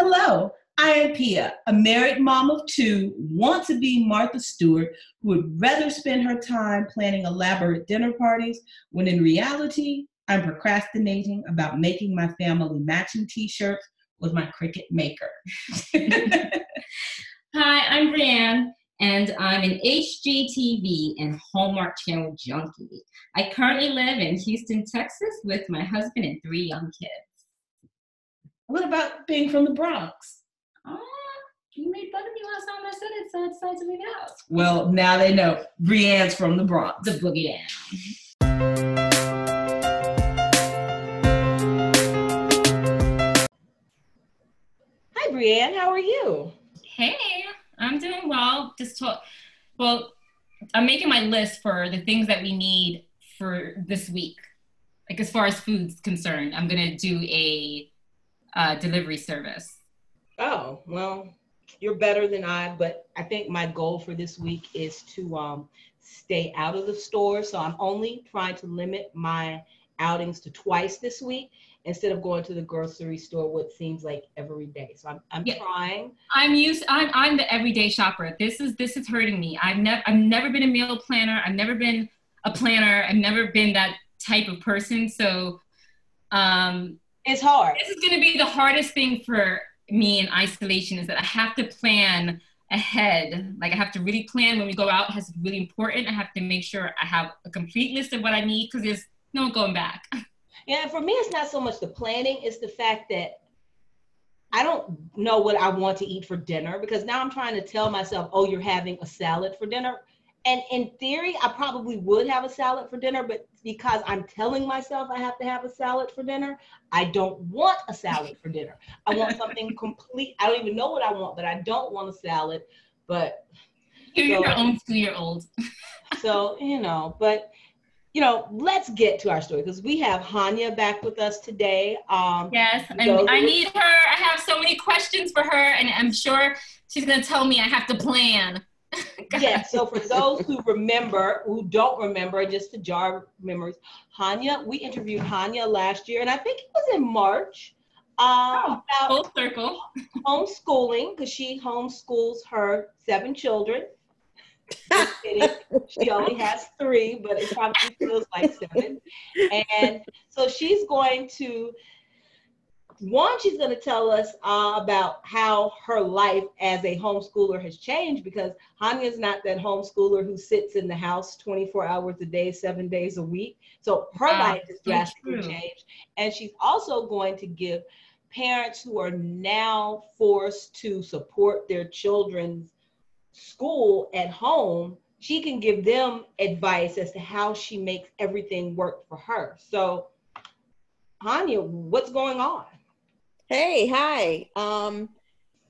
Hello, I am Pia, a married mom of two, want to be Martha Stewart, who would rather spend her time planning elaborate dinner parties when in reality, I'm procrastinating about making my family matching t shirts with my Cricut maker. Hi, I'm Brianne, and I'm an HGTV and Hallmark Channel junkie. I currently live in Houston, Texas with my husband and three young kids. What about being from the Bronx? Oh, you made fun of me last time I said it, so I decided to leave it out. Well, now they know Brianne's from the Bronx. The boogie down. Hi, Brianne. How are you? Hey, I'm doing well. Just talk. Well, I'm making my list for the things that we need for this week. Like as far as food's concerned, I'm gonna do a uh, delivery service. Oh, well, you're better than I, but I think my goal for this week is to um, stay out of the store. So I'm only trying to limit my outings to twice this week instead of going to the grocery store what seems like every day. So I'm, I'm Yeah. trying. I'm used. I'm I'm the everyday shopper. This is this is hurting me. I've never I've never been a meal planner. I've never been a planner. I've never been that type of person. So um, It's hard. this is going to be the hardest thing for me in isolation is that I have to plan ahead. Like I have to really plan when we go out. It has to really important. I have to make sure I have a complete list of what I need because there's no going back. Yeah, for me, it's not so much the planning, it's the fact that I don't know what I want to eat for dinner because now I'm trying to tell myself, oh, you're having a salad for dinner. And in theory, I probably would have a salad for dinner, but because I'm telling myself I have to have a salad for dinner, I don't want a salad for dinner. I want something complete. I don't even know what I want, but I don't want a salad. But You're your own two year old. so, you know, but you know, let's get to our story because we have Hanya back with us today. Um, Yes, and I need her. I have so many questions for her, and I'm sure she's gonna tell me I have to plan. yeah, so for those who remember, who don't remember, just to jar memories, Hanya, we interviewed Hanya last year, and I think it was in March, uh, about Full circle. homeschooling, because she homeschools her seven children. She only has three, but it probably feels like seven. And so she's going to, one, she's going to tell us uh, about how her life as a homeschooler has changed because Hanya is not that homeschooler who sits in the house 24 hours a day, seven days a week. So her Wow, life has drastically changed. And she's also going to give parents who are now forced to support their children's school at home, she can give them advice as to how she makes everything work for her. So, Hanya, what's going on? Hey, hi. Um,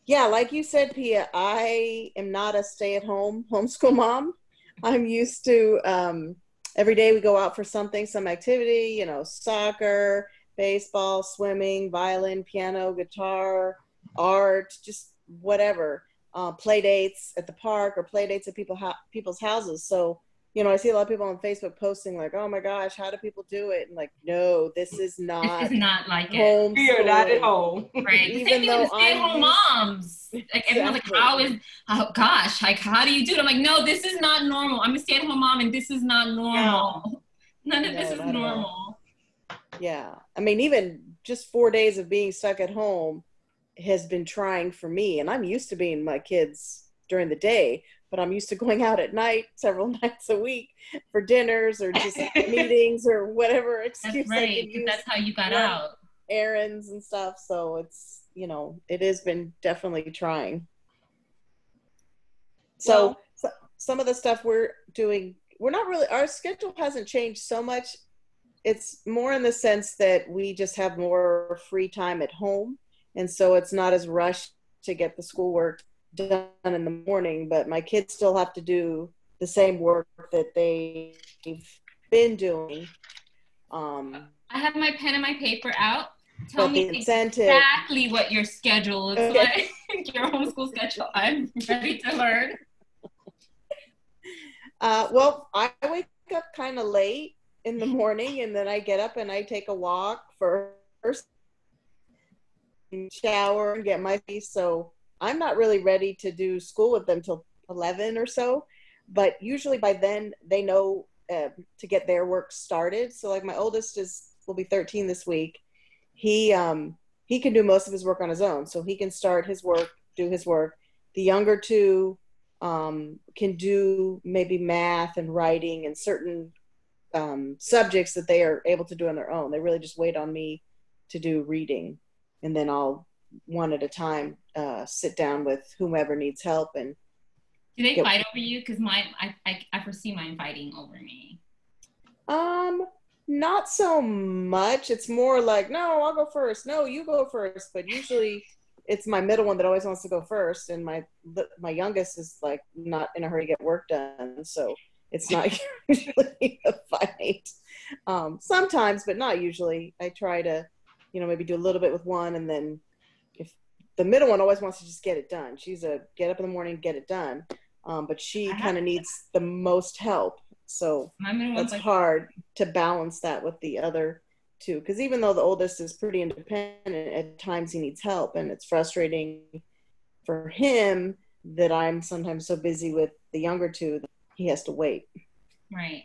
yeah, like you said, Pia, I am not a stay-at-home homeschool mom. I'm used to um, every day we go out for something, some activity, you know, soccer, baseball, swimming, violin, piano, guitar, art, just whatever. Uh, play dates at the park or play dates at people ho- people's houses. So, you know, I see a lot of people on Facebook posting like, "Oh my gosh, how do people do it?" And like, no, this is not. This not is not like it. We are not at home. Right. The Even same thing with though stay-at-home I'm moms. Like everyone's like, how is oh gosh, like how do you do it? I'm like, no, this is not normal. I'm a stay-at-home mom and this is not normal. None of this is not at all. normal. Yeah. I mean, even just four days of being stuck at home has been trying for me. And I'm used to being my kids during the day, but I'm used to going out at night several nights a week for dinners or just meetings or whatever excuse That's I right. use, That's how you got out. errands and stuff. So it's, you know, it has been definitely trying. So, Well- so some of the stuff we're doing, we're not really, our schedule hasn't changed so much. It's more in the sense that we just have more free time at home. And so it's not as rushed to get the schoolwork done in the morning, but my kids still have to do the same work that they've been doing. Um, I have my pen and my paper out. Tell me incentive, exactly what your schedule is Okay. like. your homeschool schedule. I'm ready to learn. Uh, well, I wake up kind of late in the morning, and then I get up and I take a walk first. shower and get my feet. So I'm not really ready to do school with them till 11 or so. But usually by then they know uh, to get their work started. So like my oldest is will be 13 this week. He um he can do most of his work on his own. So he can start his work, do his work. The younger two um, can do maybe math and writing and certain um, subjects that they are able to do on their own. They really just wait on me to do reading, and then I'll one at a time uh, sit down with whomever needs help. And do they fight over you? Because my I, I I foresee mine fighting over me. Um, not so much. It's more like, no, I'll go first. No, you go first. But usually it's my middle one that always wants to go first, and my my youngest is like not in a hurry to get work done, so it's not usually a fight. Um, sometimes, but not usually. I try to, you know, maybe do a little bit with one, and then the middle one always wants to just get it done. She's a get up in the morning, get it done, um, but she kind of needs the most help. So that's like- hard to balance that with the other two. because even though the oldest is pretty independent at times he needs help and it's frustrating for him that i'm sometimes so busy with the younger two that he has to wait right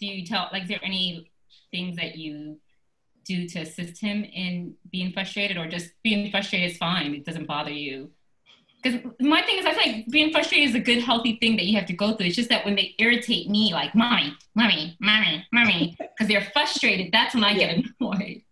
do you tell like is there any things that you do to assist him in being frustrated or just being frustrated is fine it doesn't bother you because my thing is, I like being frustrated is a good, healthy thing that you have to go through. It's just that when they irritate me, like mommy, mommy, mommy, mommy, because they're frustrated, that's when I yeah. get annoyed.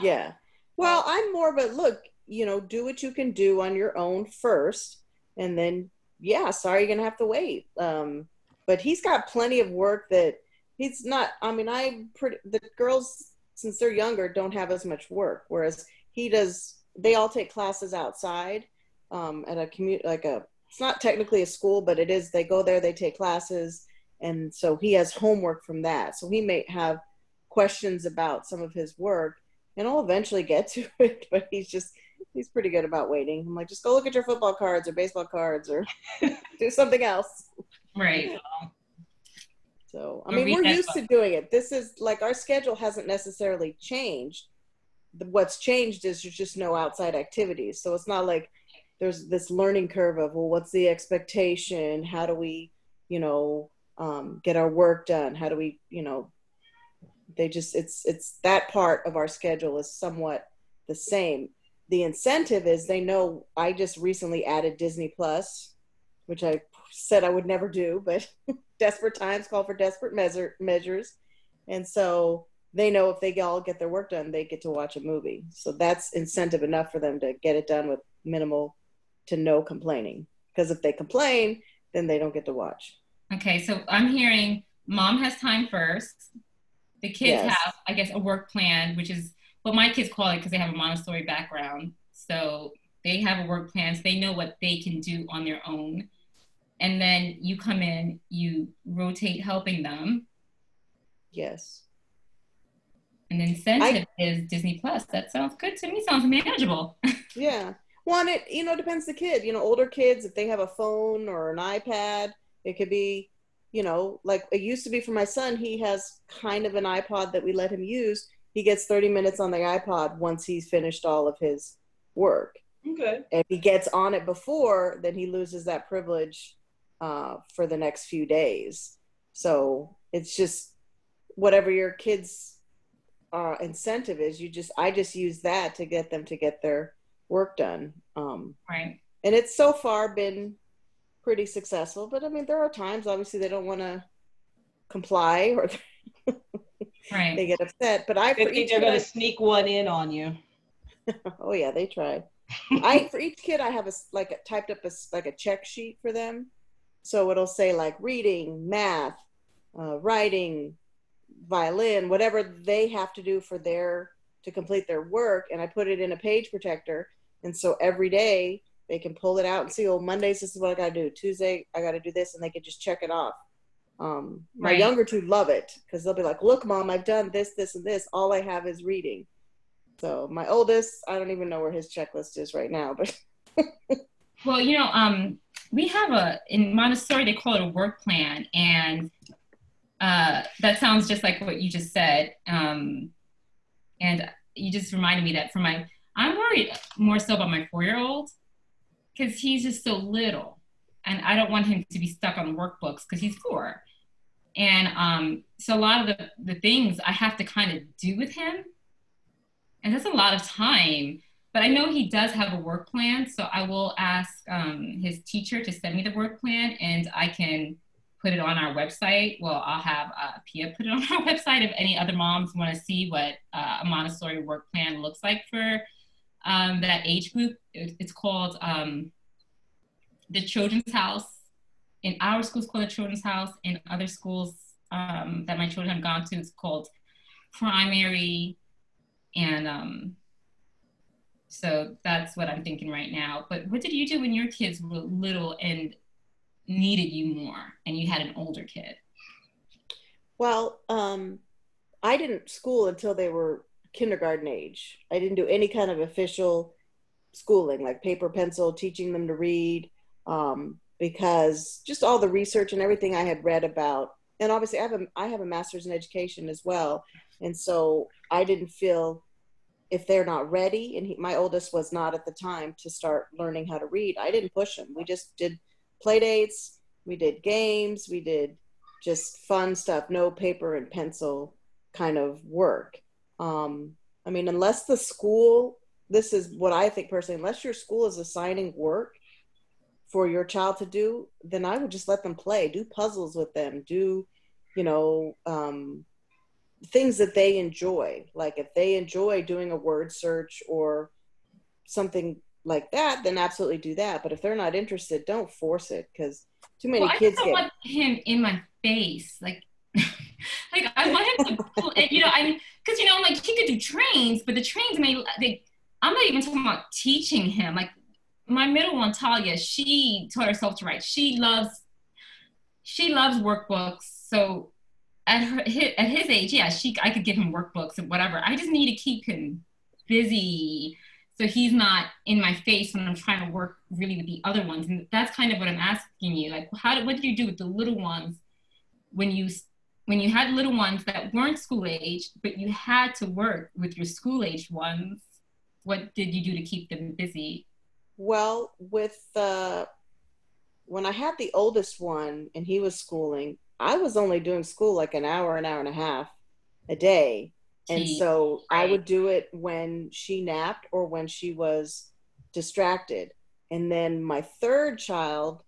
Yeah. Well, I'm more of a look, you know, do what you can do on your own first, and then, yeah, sorry, you're gonna have to wait. Um, but he's got plenty of work that he's not. I mean, I pretty the girls since they're younger don't have as much work, whereas he does. They all take classes outside um, at a commute, like a it's not technically a school but it is they go there they take classes and so he has homework from that so he may have questions about some of his work and i'll eventually get to it but he's just he's pretty good about waiting i'm like just go look at your football cards or baseball cards or do something else right so i mean we're used to doing it. This is like our schedule hasn't necessarily changed. What's changed is there's just no outside activities. So it's not like there's this learning curve of well what's the expectation? How do we you know um, get our work done? How do we you know they just it's it's that part of our schedule is somewhat the same. The incentive is they know i just recently added disney plus which i said i would never do but desperate times call for desperate measure, measures and so they know if they all get their work done they get to watch a movie so that's incentive enough for them to get it done with minimal to no complaining. Because if they complain, then they don't get to watch. Okay, so I'm hearing mom has time first. The kids yes. have, I guess, a work plan, which is what my kids call it because they have a Montessori background. So they have a work plan, so they know what they can do on their own. And then you come in, you rotate helping them. Yes. An incentive I, is Disney Plus. That sounds good to me. Sounds manageable. yeah. One, it you know depends the kid. You know, older kids if they have a phone or an iPad, it could be, you know, like it used to be for my son. He has kind of an iPod that we let him use. He gets 30 minutes on the iPod once he's finished all of his work. Okay. If he gets on it before, then he loses that privilege uh, for the next few days. So it's just whatever your kids' uh, incentive is. You just I just use that to get them to get their work done. Um, right. And it's so far been pretty successful, but I mean, there are times obviously they don't want to comply or right. they get upset. But I they think they're going to sneak one in on you. oh yeah, they try. I for each kid I have a like a, typed up a like a check sheet for them, so it'll say like reading, math, uh, writing, violin, whatever they have to do for their to complete their work and I put it in a page protector. And so every day they can pull it out and see, oh, Mondays, this is what I got to do. Tuesday, I got to do this. And they can just check it off. Um, my right. younger two love it because they'll be like, look, mom, I've done this, this, and this. All I have is reading. So my oldest, I don't even know where his checklist is right now, but. well, you know, um, we have a, in Montessori, they call it a work plan. And uh, that sounds just like what you just said. Um, and you just reminded me that for my I'm worried more so about my four year old because he's just so little. And I don't want him to be stuck on workbooks because he's four. And um, so a lot of the, the things I have to kind of do with him. And that's a lot of time. But I know he does have a work plan. So I will ask um, his teacher to send me the work plan and I can put it on our website. Well, I'll have uh, Pia put it on our website if any other moms want to see what uh, a Montessori work plan looks like for um, that age group. It's called um, the Children's House. In our school, it's called the Children's House. In other schools um, that my children have gone to, it's called primary. And um, so that's what I'm thinking right now. But what did you do when your kids were little and needed you more and you had an older kid? Well, um, I didn't school until they were kindergarten age. I didn't do any kind of official schooling, like paper, pencil, teaching them to read, um, because just all the research and everything I had read about, and obviously I have a I have a master's in education as well, and so I didn't feel if they're not ready, and he, my oldest was not at the time to start learning how to read. I didn't push him. We just did play dates, we did games, we did just fun stuff, no paper and pencil kind of work. Um, I mean, unless the school, this is what I think personally, unless your school is assigning work for your child to do, then I would just let them play, do puzzles with them, do, you know, um, things that they enjoy. Like if they enjoy doing a word search or something like that, then absolutely do that. But if they're not interested, don't force it because too many well, kids I don't get want him in my face. Like like I want him to, you know, I mean, because you know, I'm like he could do trains, but the trains may, they, I'm not even talking about teaching him. Like my middle one, Talia, she taught herself to write. She loves, she loves workbooks. So at her at his age, yeah, she I could give him workbooks and whatever. I just need to keep him busy so he's not in my face when I'm trying to work really with the other ones. And that's kind of what I'm asking you. Like, how what did you do with the little ones when you when you had little ones that weren't school age, but you had to work with your school age ones, what did you do to keep them busy? Well, with uh, when I had the oldest one and he was schooling, I was only doing school like an hour, an hour and a half a day. And so. I would do it when she napped or when she was distracted. And then my third child,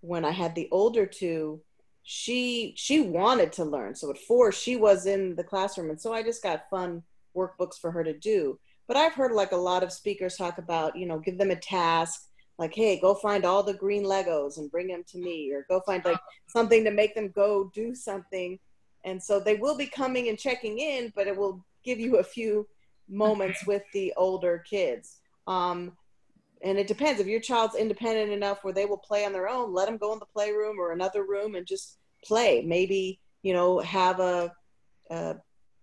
when I had the older two, she she wanted to learn so at four she was in the classroom and so i just got fun workbooks for her to do but i've heard like a lot of speakers talk about you know give them a task like hey go find all the green legos and bring them to me or go find like something to make them go do something. And so they will be coming and checking in but it will give you a few moments with the older kids. Um, and it depends. If your child's independent enough where they will play on their own let them go in the playroom or another room and just play. Maybe you know have a, a,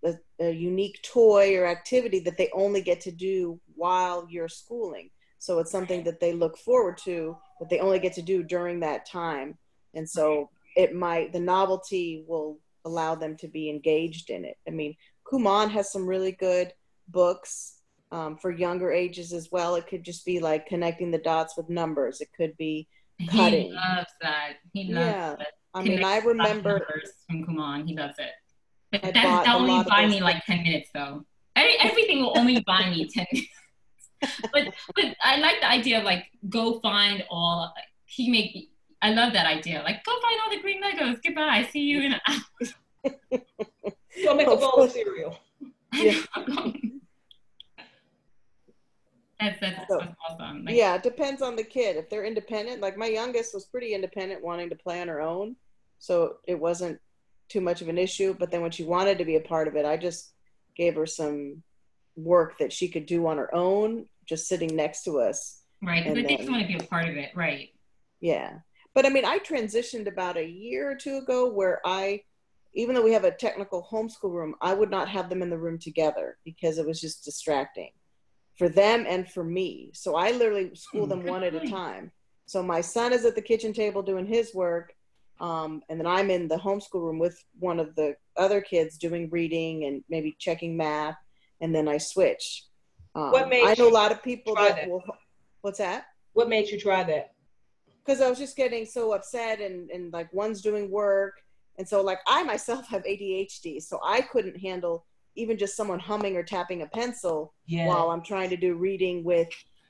a, a unique toy or activity that they only get to do while you're schooling so it's something that they look forward to that they only get to do during that time and so it might the novelty will allow them to be engaged in it i mean kumon has some really good books um, for younger ages as well. It could just be like connecting the dots with numbers. It could be cutting. He loves that. He loves yeah. It. I mean, I remember from Kumon. He loves it. But that, that only buy me like ten minutes though. Every, everything will only buy me ten minutes. But but I like the idea of like go find all. He make. I love that idea. Like go find all the green Legos. Goodbye. See you in an hour. go make a bowl of cereal. Yeah. That's, that's, so, that's awesome. Like, yeah, it depends on the kid. If they're independent, like my youngest was pretty independent, wanting to play on her own. So it wasn't too much of an issue. But then when she wanted to be a part of it, I just gave her some work that she could do on her own, just sitting next to us. Right. Because they just want to be a part of it. Right. Yeah. But I mean, I transitioned about a year or two ago where I, even though we have a technical homeschool room, I would not have them in the room together because it was just distracting for them and for me. So I literally school them one at a time. So my son is at the kitchen table doing his work. Um, and then I'm in the homeschool room with one of the other kids doing reading and maybe checking math. And then I switch. Um, What made I know you a lot of people that, that? will. What's that? What made you try that? Because I was just getting so upset, and and like one's doing work, and so like I myself have ADHD, so I couldn't handle even just someone humming or tapping a pencil Yeah. while I'm trying to do reading with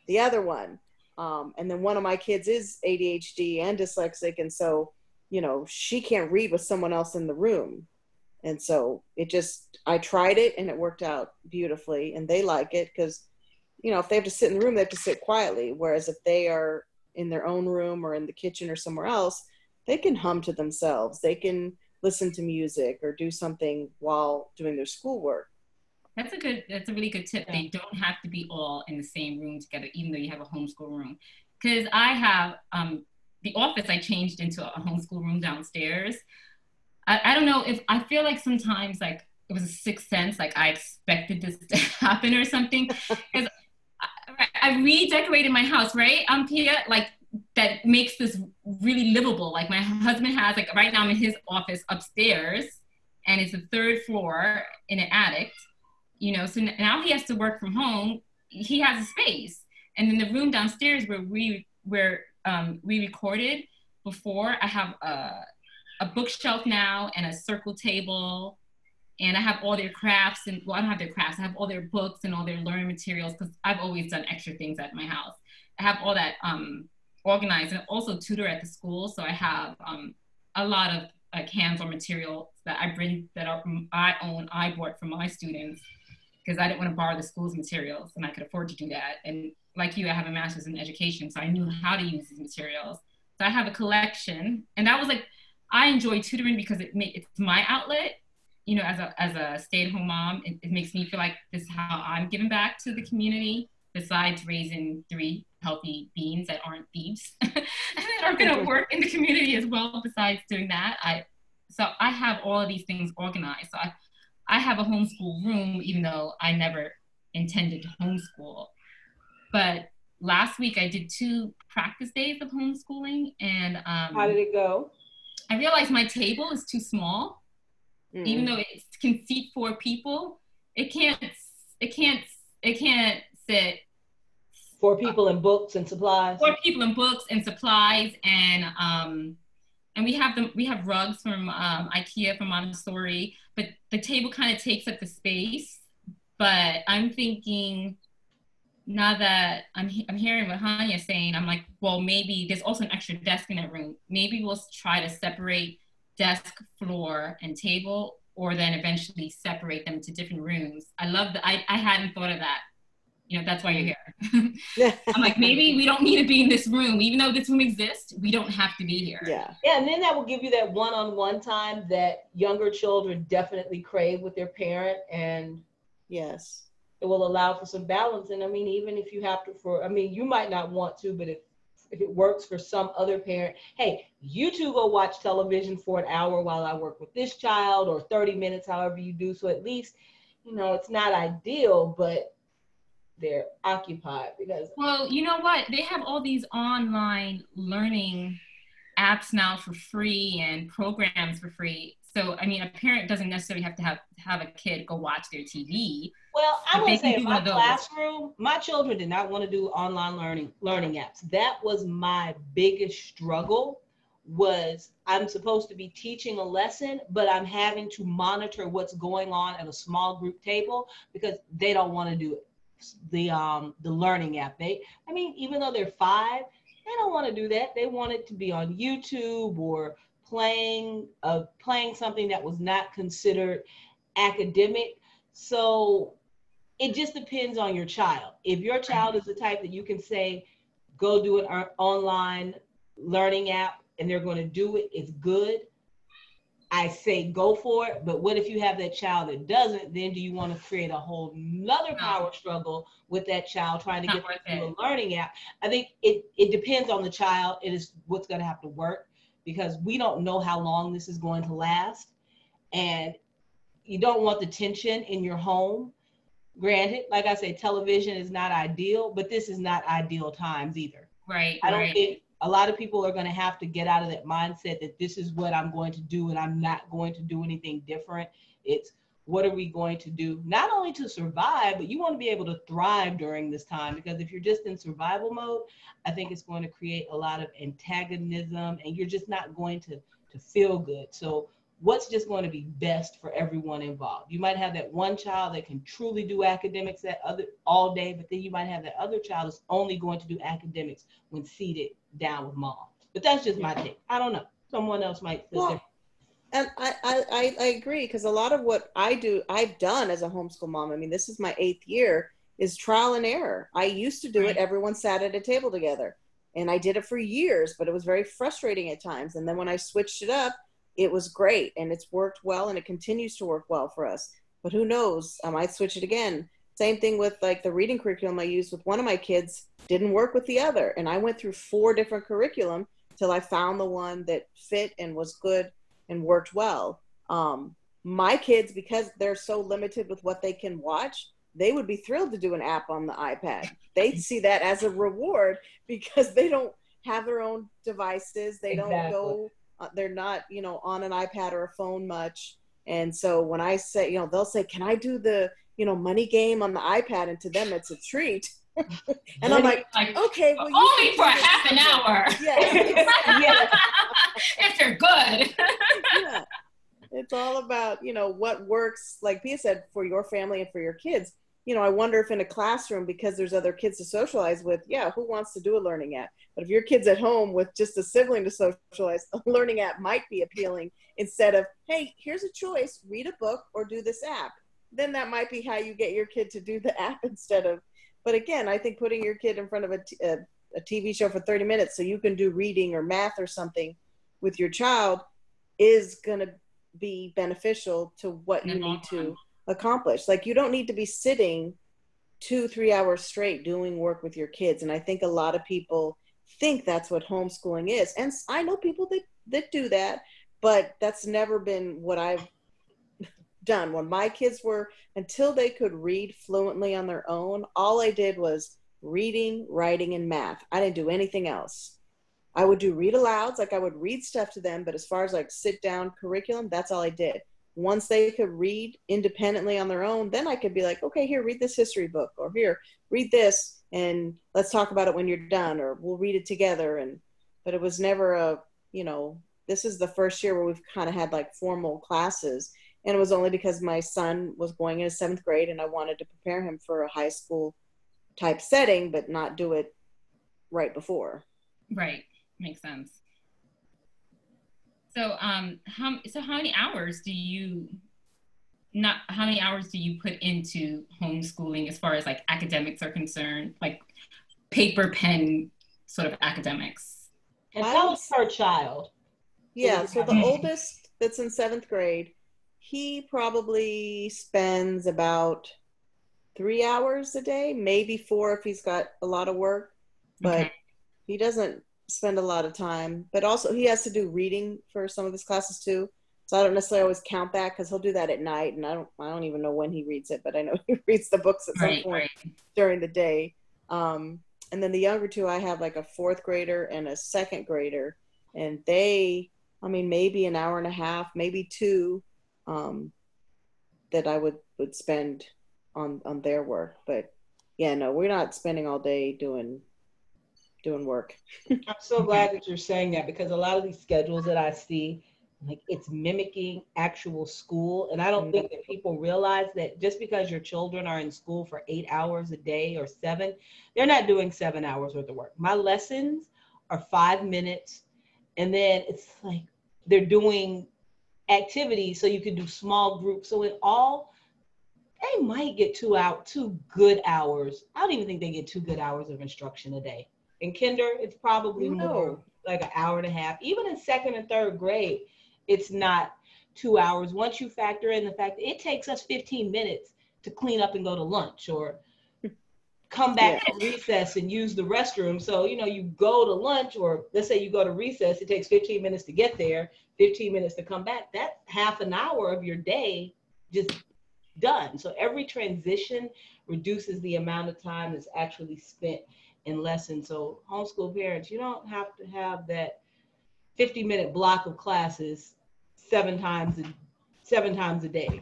the other one. Um, and then one of my kids is ADHD and dyslexic, and so you know she can't read with someone else in the room. And so it just I tried it and it worked out beautifully, and they like it because you know if they have to sit in the room, they have to sit quietly. Whereas if they are in their own room or in the kitchen or somewhere else, they can hum to themselves. They can listen to music or do something while doing their schoolwork. That's a good. That's a really good tip. They don't have to be all in the same room together, even though you have a homeschool room. Because I have um, the office. I changed into a homeschool room downstairs. I, I don't know if I feel like sometimes like it was a sixth sense. Like I expected this to happen or something. Because I, I redecorated my house, right? Um, Pia, like that makes this really livable. Like my husband has like right now I'm in his office upstairs, and it's the third floor in an attic you know so now he has to work from home he has a space and then the room downstairs where we where um, we recorded before i have a, a bookshelf now and a circle table. And i have all their crafts and well i don't have their crafts. I have all their books and all their learning materials because i've always done extra things at my house. I have all that um, organized and also tutor at the school. So i have um, a lot of like hands-on materials that i bring that are, from, i own i bought for my students because I didn't want to borrow the school's materials and I could afford to do that. And like you, I have a master's in education, so I knew how to use these materials. So I have a collection, and that was like I enjoy tutoring because it it's my outlet. You know, as a as a stay at home mom, it, it makes me feel like this is how I'm giving back to the community. Besides raising three healthy beings that aren't thieves and that are going to work in the community as well. Besides doing that, I so I have all of these things organized. So I I have a homeschool room, even though I never intended to homeschool. But last week I did two practice days of homeschooling, and um, How did it go? I realized my table is too small. Mm. Even though it can seat four people, it can't. It can't. It can't sit For people and books and supplies. four people and books and supplies and um and we have them we have rugs from um, ikea from montessori but the table kind of takes up the space but i'm thinking now that i'm, he- I'm hearing what hanya's saying i'm like well maybe there's also an extra desk in that room maybe we'll try to separate desk floor and table or then eventually separate them to different rooms i love that I, I hadn't thought of that you know that's why you're here I'm like, maybe we don't need to be in this room. Even though this room exists, we don't have to be here. yeah. Yeah, and then that will give you that one-on-one time that younger children definitely crave with their parent, and Yes. It will allow for some balance. And I mean, even if you have to, for I mean, you might not want to, but if if it works for some other parent, hey, you two go watch television for an hour while I work with this child, or 30 minutes, however you do. So at least, you know, it's not ideal, but they're occupied because Well, you know what? They have all these online learning apps now for free and programs for free. So, I mean, a parent doesn't necessarily have to have have a kid go watch their TV. Well, I to say in my those. classroom, my children did not want to do online learning learning apps. That was my biggest struggle was I'm supposed to be teaching a lesson, but I'm having to monitor what's going on at a small group table because they don't want to do it. The um the learning app. They I mean, even though they're five, they don't want to do that. They want it to be on YouTube or playing uh playing something that was not considered academic. So it just depends on your child. If your child is the type that you can say, go do an online learning app and they're going to do it, it's good. I say go for it. But what if you have that child that doesn't? Then do you want to create a whole nother power struggle with that child trying to Not get them to a learning app? I think it, it depends on the child. It is what's going to have to work because we don't know how long this is going to last. And you don't want the tension in your home. Granted, like I say, television is not ideal, but this is not ideal times either. Right. I don't right. think a lot of people are going to have to get out of that mindset that this is what I'm going to do and I'm not going to do anything different. It's what are we going to do not only to survive but you want to be able to thrive during this time because if you're just in survival mode i think it's going to create a lot of antagonism and you're just not going to to feel good so what's just going to be best for everyone involved you might have that one child that can truly do academics that other all day but then you might have that other child that's only going to do academics when seated down with mom but that's just my take i don't know someone else might feel Well, different. And I, I, I, I agree because a lot of what I do, I've done as a homeschool mom. I mean, this is my eighth year, is trial and error. I used to do Right. it, everyone sat at a table together. And I did it for years, but it was very frustrating at times. And then when I switched it up, it was great and it's worked well and it continues to work well for us. But who knows? I might switch it again. Same thing with like the reading curriculum I used with one of my kids didn't work with the other. And I went through four different curriculum till I found the one that fit and was good and worked well. Um, my kids, because they're so limited with what they can watch, they would be thrilled to do an app on the iPad. They'd see that as a reward because they don't have their own devices. They don't go, Uh, they're not, you know, on an iPad or a phone much. And so when I say, you know, they'll say, Can I do the, you know, money game on the iPad? And to them, it's a treat. and I'm like, Like, Okay, well, you only for a half an hour. Yeah. yeah if you're good. yeah. It's all about, you know, what works, like Pia said, for your family and for your kids. You know, I wonder if in a classroom, because there's other kids to socialize with, yeah, who wants to do a learning app? But if your kid's at home with just a sibling to socialize, a learning app might be appealing instead of, hey, here's a choice, read a book or do this app. Then that might be how you get your kid to do the app instead of, but again, I think putting your kid in front of a, t- a, a TV show for 30 minutes so you can do reading or math or something with your child is going to be beneficial to what you In the long need to accomplish. Like you don't need to be sitting two, three hours straight doing work with your kids. And I think a lot of people think that's what homeschooling is. And I know people that, that do that, but that's never been what I've done. When my kids were, until they could read fluently on their own, all I did was reading, writing, and math. I didn't do anything else. I would do read alouds, like I would read stuff to them, but as far as like sit down curriculum, that's all I did. Once they could read independently on their own, then I could be like, okay, here, read this history book, or here, read this, and let's talk about it when you're done, or we'll read it together. And but it was never a, you know, this is the first year where we've kind of had like formal classes, and it was only because my son was going into seventh grade, and I wanted to prepare him for a high school type setting, but not do it right before. Right. Makes sense. So um how so how many hours do you not how many hours do you put into homeschooling as far as like academics are concerned, like paper pen sort of academics? and I tell would us per child Yeah, so the oldest that's in seventh grade, he probably spends about three hours a day, maybe four if he's got a lot of work, but Okay. he doesn't spend a lot of time. But also, he has to do reading for some of his classes too. So I don't necessarily always count that because he'll do that at night, and I don't I don't even know when he reads it, but I know he reads the books at some Right, point right. during the day. Um, and then the younger two, I have like a fourth grader and a second grader, and they, I mean, maybe an hour and a half, maybe two, um, that I would would spend on on their work. But yeah, no, we're not spending all day doing doing work. I'm so glad that you're saying that because a lot of these schedules that I see, like it's mimicking actual school. And I don't think that people realize that just because your children are in school for eight hours a day or seven, they're not doing seven hours worth of work. My lessons are five minutes. And then it's like they're doing activities so you can do small groups. So it all, they might get two out, two good hours. I don't even think they get two good hours of instruction a day. In kinder, it's probably No. more like an hour and a half. Even in second and third grade, it's not two hours. Once you factor in the fact that it takes us 15 minutes to clean up and go to lunch or come back from recess and use the restroom. So, you know, you go to lunch or let's say you go to recess, it takes 15 minutes to get there, 15 minutes to come back. That's half an hour of your day just done. So every transition reduces the amount of time that's actually spent in lessons. So homeschool parents, you don't have to have that 50 minute block of classes seven times a, seven times a day.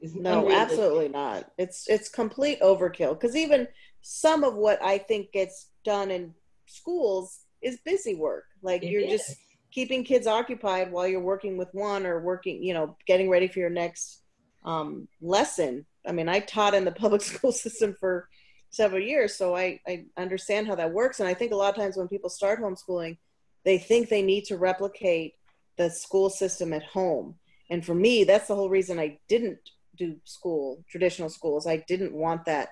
It's No, absolutely not. It's it's complete overkill because even some of what I think gets done in schools is busy work. Like It you're is. just keeping kids occupied while you're working with one or working, you know, getting ready for your next um, lesson. I mean, I taught in the public school system for several years, so I, I understand how that works. And I think a lot of times when people start homeschooling, they think they need to replicate the school system at home. And for me, that's the whole reason I didn't do school, traditional schools. I didn't want that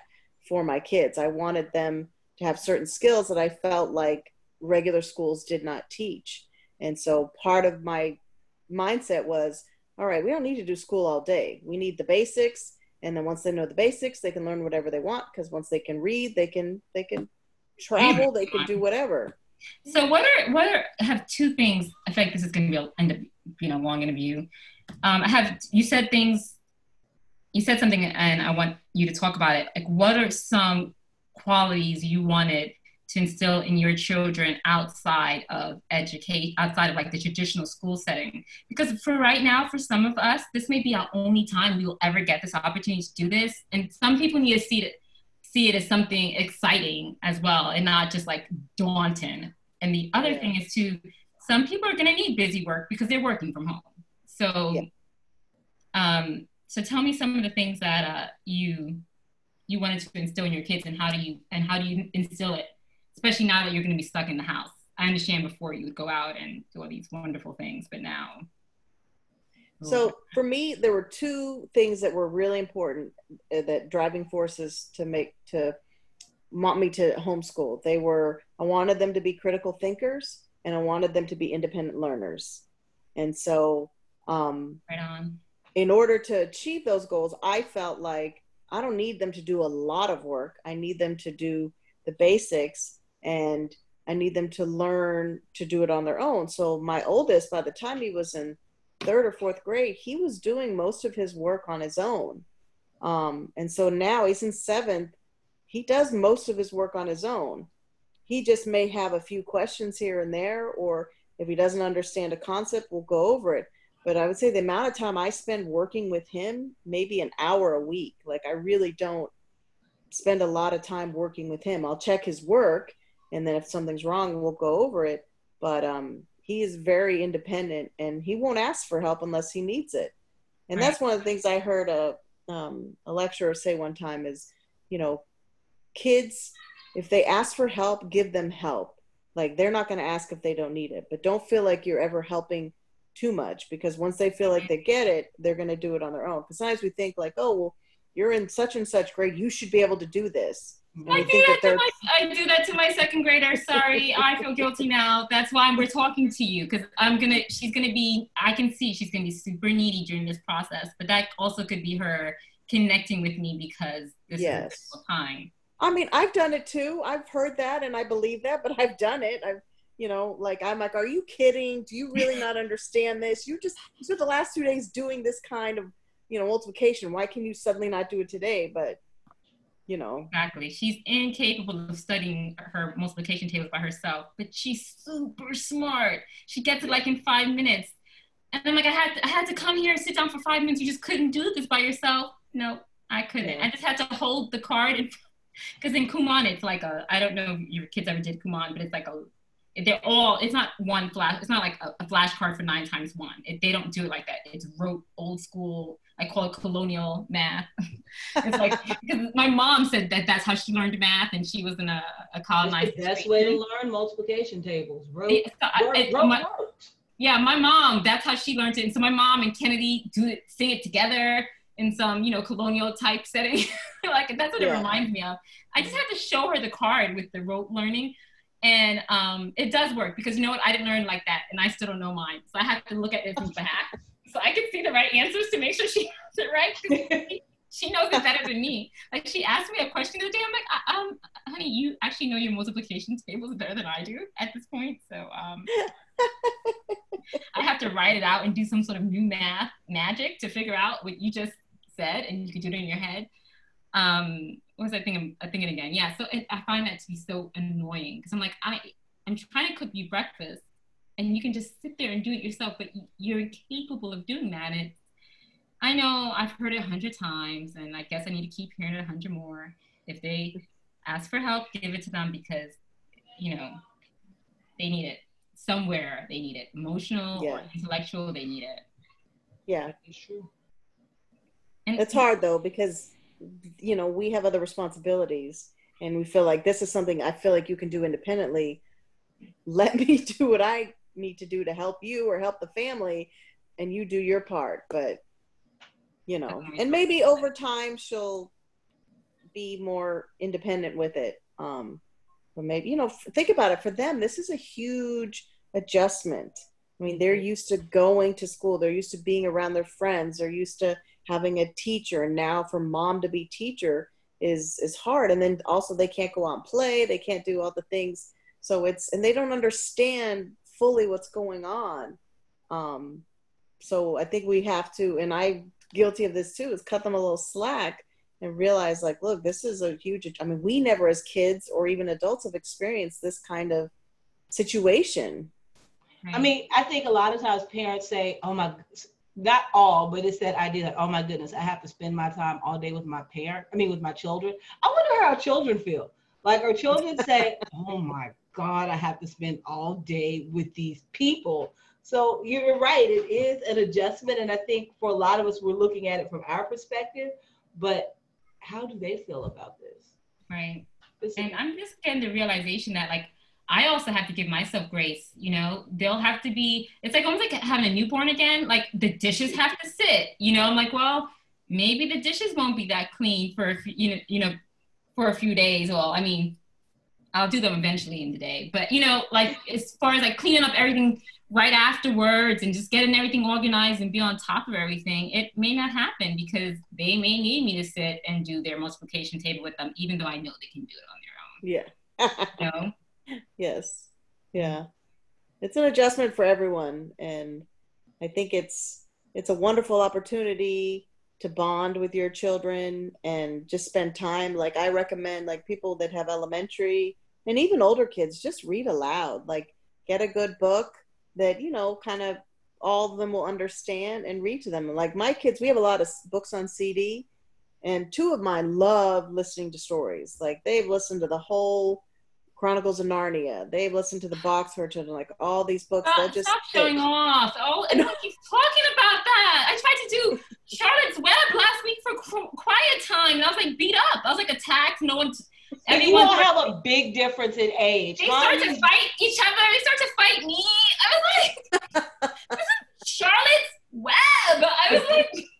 for my kids. I wanted them to have certain skills that I felt like regular schools did not teach. And so part of my mindset was, all right, we don't need to do school all day. We need the basics. And then once they know the basics, they can learn whatever they want because once they can read, they can they can travel, they can do whatever. So what are what are I have two things. I feel like this is going to be a end up you know long interview. Um, I have you said things. You said something, and I want you to talk about it. Like, what are some qualities you wanted to instill in your children outside of educate, outside of like the traditional school setting? Because for right now, for some of us, this may be our only time we will ever get this opportunity to do this, and some people need to see it see it as something exciting as well and not just like daunting. And the other Yeah. thing is too, some people are going to need busy work because they're working from home. So, Yeah. um, so tell me some of the things that uh, you you wanted to instill in your kids, and how do you and how do you instill it, especially now that you're going to be stuck in the house. I understand before you would go out and do all these wonderful things, but now. So for me, there were two things that were really important uh, that driving forces to make to want me to homeschool. They were I wanted them to be critical thinkers and I wanted them to be independent learners. And so um, right on. in order to achieve those goals, I felt like I don't need them to do a lot of work. I need them to do the basics and I need them to learn to do it on their own. So my oldest, by the time he was in third or fourth grade, he was doing most of his work on his own. Um, and so now he's in seventh. He does most of his work on his own. He just may have a few questions here and there, or if he doesn't understand a concept, we'll go over it but I would say the amount of time I spend working with him, maybe an hour a week. Like I really don't spend a lot of time working with him. I'll check his work, and then if something's wrong, we'll go over it. But um, he is very independent, and he won't ask for help unless he needs it. And that's one of the things I heard a um, a lecturer say one time is, you know, kids if they ask for help, give them help. Like they're not going to ask if they don't need it, but don't feel like you're ever helping too much because once they feel like they get it, they're going to do it on their own. Because sometimes we think like, oh, well, you're in such and such grade, you should be able to do this. I do, that that to my, I do that to my second grader. Sorry, I feel guilty now. That's why we're talking to you because I'm gonna. She's gonna be. I can see she's gonna be super needy during this process, but that also could be her connecting with me because this Yes. is a time. I mean, I've done it too. I've heard that and I believe that, but I've done it. I've, you know, like I'm like, are you kidding? Do you really not understand this? You just you spent the last two days doing this kind of, you know, multiplication. Why can you suddenly not do it today? But, you know, Exactly. She's incapable of studying her multiplication tables by herself, but she's super smart. She gets it like in five minutes. And I'm like, I had to, I had to come here and sit down for five minutes. You just couldn't do this by yourself. No, I couldn't. Yeah. I just had to hold the card and because in Kumon it's like a I don't know if your kids ever did Kumon, but it's like a they're all it's not one flash it's not like a, a flash card for nine times one it, they don't do it like that it's rote old school i call it colonial math it's like because my mom said that that's how she learned math and she was in a, a colonized That's the best way to learn multiplication tables. Rote, Yeah, so I- rote, it- rote my- works. yeah, my mom, that's how she learned it. And so my mom and Kennedy do it, sing it together in some, you know, colonial type setting. like that's what it reminds me of. I just had to show her the card with the rote learning. And um, it does work because you know what? I didn't learn like that and I still don't know mine. So I have to look at it from back so I can see the right answers to make sure she has it right. she- knows it better than me. Like she asked me a question the other day. I'm like, "Uh, um, honey, you actually know your multiplication tables better than I do at this point. So um, I have to write it out and do some sort of new math magic to figure out what you just said, and you could do it in your head. Um, what was I thinking? I thinking again. Yeah. So it, I find that to be so annoying because I'm like, I I'm trying to cook you breakfast, and you can just sit there and do it yourself, but you're incapable of doing that. And I know I've heard it a hundred times, and I guess I need to keep hearing it a hundred more. If they ask for help, give it to them because, you know, they need it somewhere. They need it emotional Yeah. or intellectual. They need it. Yeah, It's true. And it's hard though because you know we have other responsibilities, and we feel like this is something I feel like you can do independently. Let me do what I need to do to help you or help the family, and you do your part. But you know, and maybe over time she'll be more independent with it. Um, but maybe you know, f- think about it. For them, this is a huge adjustment. I mean, they're used to going to school. They're used to being around their friends. They're used to having a teacher. And now for mom to be teacher is is hard. And then also they can't go out and play. They can't do all the things. So it's and they don't understand fully what's going on. Um, so I think we have to, and I'm guilty of this too, is cut them a little slack and realize like, look, this is a huge. I mean, we never as kids or even adults have experienced this kind of situation. I mean, I think a lot of times parents say, "Oh my," not all, but it's that idea that, "Oh my goodness, I have to spend my time all day with my parent. I mean, with my children." I wonder how children feel. Like our children say, "Oh my God, I have to spend all day with these people." So you're right; it is an adjustment, and I think for a lot of us, we're looking at it from our perspective. But how do they feel about this? right. This- And I'm just getting the realization that like I also have to give myself grace. You know, they'll have to be. It's like almost like having a newborn again. Like the dishes have to sit. You know, I'm like, well, maybe the dishes won't be that clean for you know, you know, for a few days. Well, I mean, I'll do them eventually in the day. But you know, like as far as like cleaning up everything right afterwards and just getting everything organized and be on top of everything, it may not happen because they may need me to sit and do their multiplication table with them, even though I know they can do it on their own. You know? Yes. Yeah. It's an adjustment for everyone and I think it's it's a wonderful opportunity to bond with your children and just spend time like I recommend like people that have elementary and even older kids just read aloud like get a good book that you know kind of all of them will understand and read to them like my kids we have a lot of books on CD and two of mine love listening to stories like they've listened to the whole Chronicles of Narnia. They've listened to the Box Merchant and like all these books. They'll just stop showing off. Oh, everyone keeps talking about that. I tried to do Charlotte's Web last week for qu- quiet time, and I was like beat up. I was like attacked. No one, And you everyone. all have a big difference in age. They start to fight each other. They start to fight me. I was like, this is Charlotte's Web. I was like,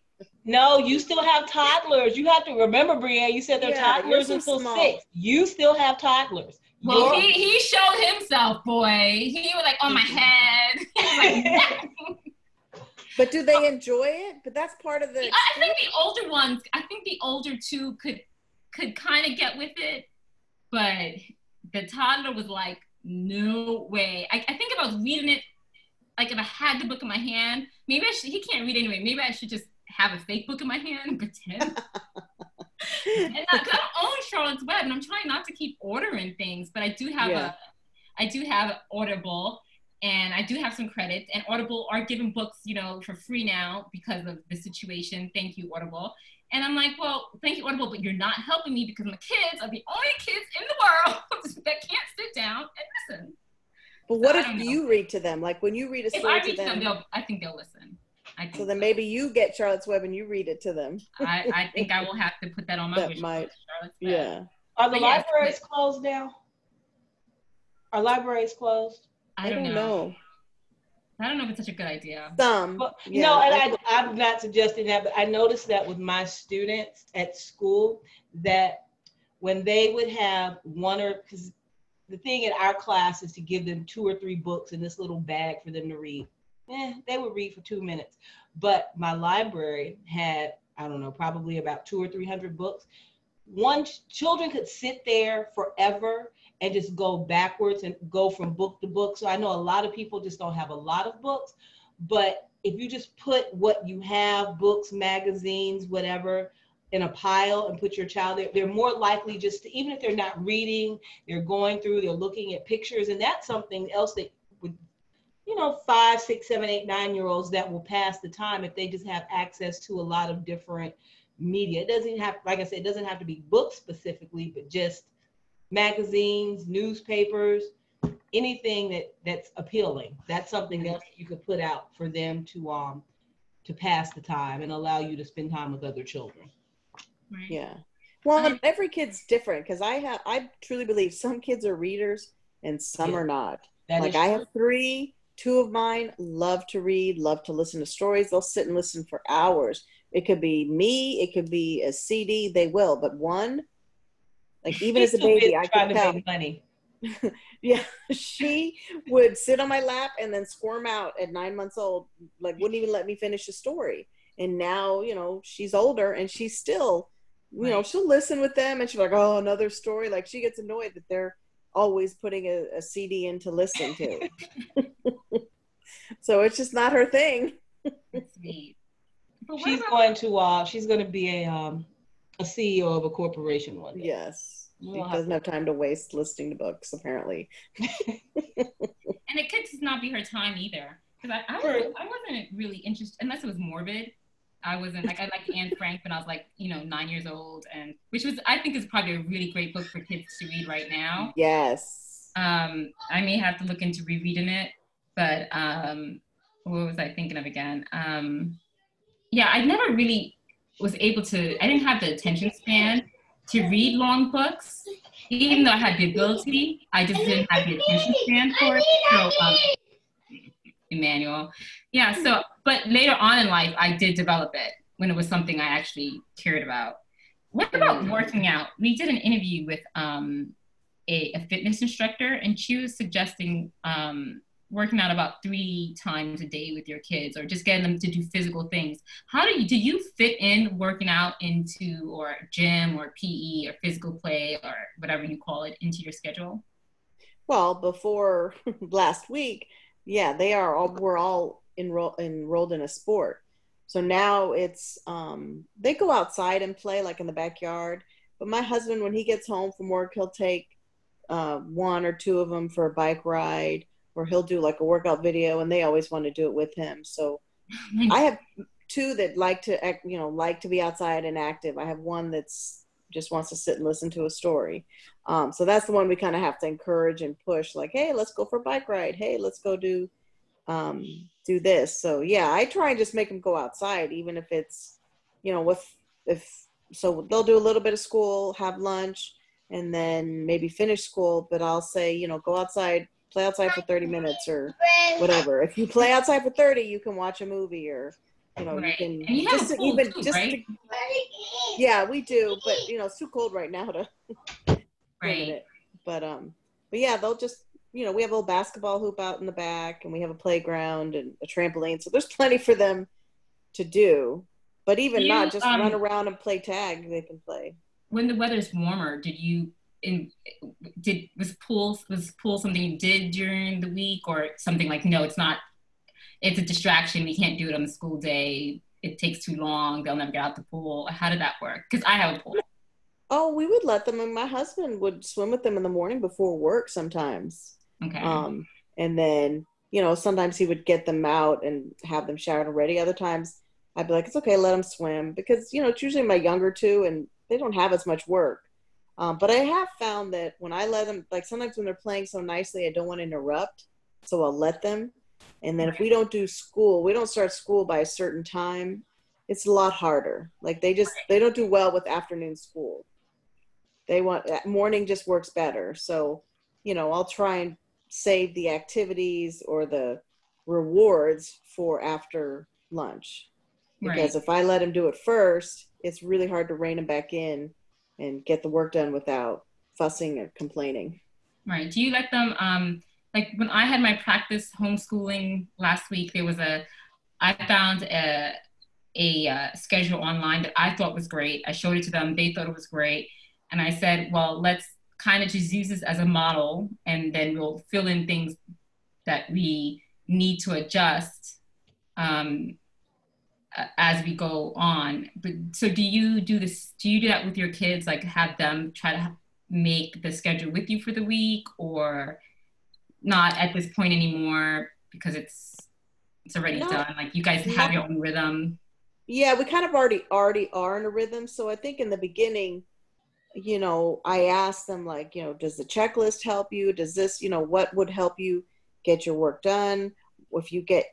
No, you still have toddlers. You have to remember, Brienne. You said they're Yeah, toddlers so until small. six. You still have toddlers. well, Your- he, he showed himself, boy. He was like on my mm-hmm. head. He was like, But do they enjoy it? But that's part of the. I I think the older ones, I think the older two could could kind of get with it, but the toddler was like, no way. I, I think if I was reading it, like if I had the book in my hand, maybe I should. He can't read anyway. Maybe I should just have a fake book in my hand and pretend. and I, don't own Charlotte's Web, and I'm trying not to keep ordering things, but I do have Yeah. a, I do have Audible, and I do have some credits. And Audible are giving books, you know, for free now because of the situation. Thank you, Audible. And I'm like, well, thank you, Audible, but you're not helping me because my kids are the only kids in the world that can't sit down and listen. But what I if don't know. you read to them? Like when you read a If story I to read to them, them. they'll, I think they'll listen. I think So then so. maybe you get Charlotte's Web and you read it to them. I, I think I will have to put that on my That wish might- list. Charlotte's Web. Yeah. Are the But yes, libraries closed now? Are libraries closed? I don't, know. I don't know if it's such a good idea. Some. Well, yeah, no, and I- I, I'm not suggesting that, but I noticed that with my students at school, that when they would have one or, because the thing in our class is to give them two or three books in this little bag for them to read. Eh, they would read for two minutes. But my library had, I don't know, probably about two or 300 books. One, children could sit there forever and just go backwards and go from book to book. So I know a lot of people just don't have a lot of books, but if you just put what you have, books, magazines, whatever, in a pile and put your child there, they're more likely just to, even if they're not reading, they're going through, they're looking at pictures, and that's something else that would you know, five, six, seven, eight, nine year olds that will pass the time if they just have access to a lot of different media. It doesn't have, like I said, it doesn't have to be books specifically, but just magazines, newspapers, anything that that's appealing. That's something else that you could put out for them to um to pass the time and allow you to spend time with other children. Right. Yeah. Well, every kid's different because I have I truly believe some kids are readers and some Yeah. are not. That like I have three, two of mine love to read, love to listen to stories. They'll sit and listen for hours. It could be me, it could be a CD, they will, but one like even as a She's too busy baby, I trying could to tell. make money. Yeah, she would sit on my lap and then squirm out at nine months old, like wouldn't even let me finish a story. And now, you know, she's older and she's still, you know, she'll listen with them and she's like, oh, another story. Like she gets annoyed that they're always putting a, a CD in to listen to. so it's just not her thing. That's sweet. She's going to uh she's going to be a um a CEO of a corporation one day. Yes. She We'll have doesn't have time to waste listening to books, apparently. and it could just not be her time either. Because I, I, True. was, I wasn't really interested unless it was morbid. I wasn't like I liked Anne Frank when I was like you know nine years old, and which was I think is probably a really great book for kids to read right now. Yes. Um, I may have to look into rereading it, but um, what was I thinking of again? Um, yeah, I never really was able to. I didn't have the attention span to read long books, even though I had the ability. I just didn't have the attention span for it. So, um, Emmanuel, yeah. So, but later on in life, I did develop it when it was something I actually cared about. What about working out? We did an interview with um, a, a fitness instructor, and she was suggesting um, working out about three times a day with your kids, or just getting them to do physical things. How do you do? You fit in working out into or gym or PE or physical play or whatever you call it into your schedule? Well, before last week, yeah, they are all we're all enroll, enrolled in a sport. So now it's um they go outside and play like in the backyard. But my husband, when he gets home from work, he'll take uh, one or two of them for a bike ride, or he'll do like a workout video, and they always want to do it with him. So I have two that like to act- you know like to be outside and active. I have one that's just wants to sit and listen to a story. Um, so that's the one we kind of have to encourage and push. Like, hey, let's go for a bike ride. Hey, let's go do um, do this. So yeah, I try and just make them go outside, even if it's you know with if so they'll do a little bit of school, have lunch, and then maybe finish school. But I'll say you know go outside, play outside for thirty minutes or whatever. If you play outside for 30, you can watch a movie or, you know, Right. you can you just to even, too, just right? to, yeah, we do, but you know, it's too cold right now to Right. it. But, um, but yeah, they'll just, you know, we have a little basketball hoop out in the back and we have a playground and a trampoline. So there's plenty for them to do, but even You, not just um, run around and play tag, they can play. When the weather's warmer, did you in did was pool was pool something you did during the week or something like no, it's not. It's a distraction. We can't do it on the school day. It takes too long. They'll never get out the pool. How did that work? Because I have a pool. Oh, we would let them, and my husband would swim with them in the morning before work sometimes. Okay. Um, and then, you know, sometimes he would get them out and have them showered and ready. Other times I'd be like, it's okay, let them swim because, you know, it's usually my younger two and they don't have as much work. Um, but I have found that when I let them, like sometimes when they're playing so nicely, I don't want to interrupt. So I'll let them. And then if we don't do school, we don't start school by a certain time, it's a lot harder. Like they just, they don't do well with afternoon school. They want, morning just works better. So, you know, I'll try and save the activities or the rewards for after lunch. Because right. if I let them do it first, it's really hard to rein them back in and get the work done without fussing or complaining. Right. Do you let them um like when I had my practice homeschooling last week, there was a I found a a uh, schedule online that I thought was great. I showed it to them. They thought it was great. And I said, well, let's kind of just use this as a model and then we'll fill in things that we need to adjust um, Uh, as we go on. But so do you do this? Do you do that with your kids? Like have them try to make the schedule with you for the week or not at this point anymore because it's it's already No. done? Like you guys have your own rhythm. Yeah, we kind of already already are in a rhythm. So I think in the beginning, you know, I asked them like, you know, does the checklist help you? Does this, you know, what would help you get your work done? If you get,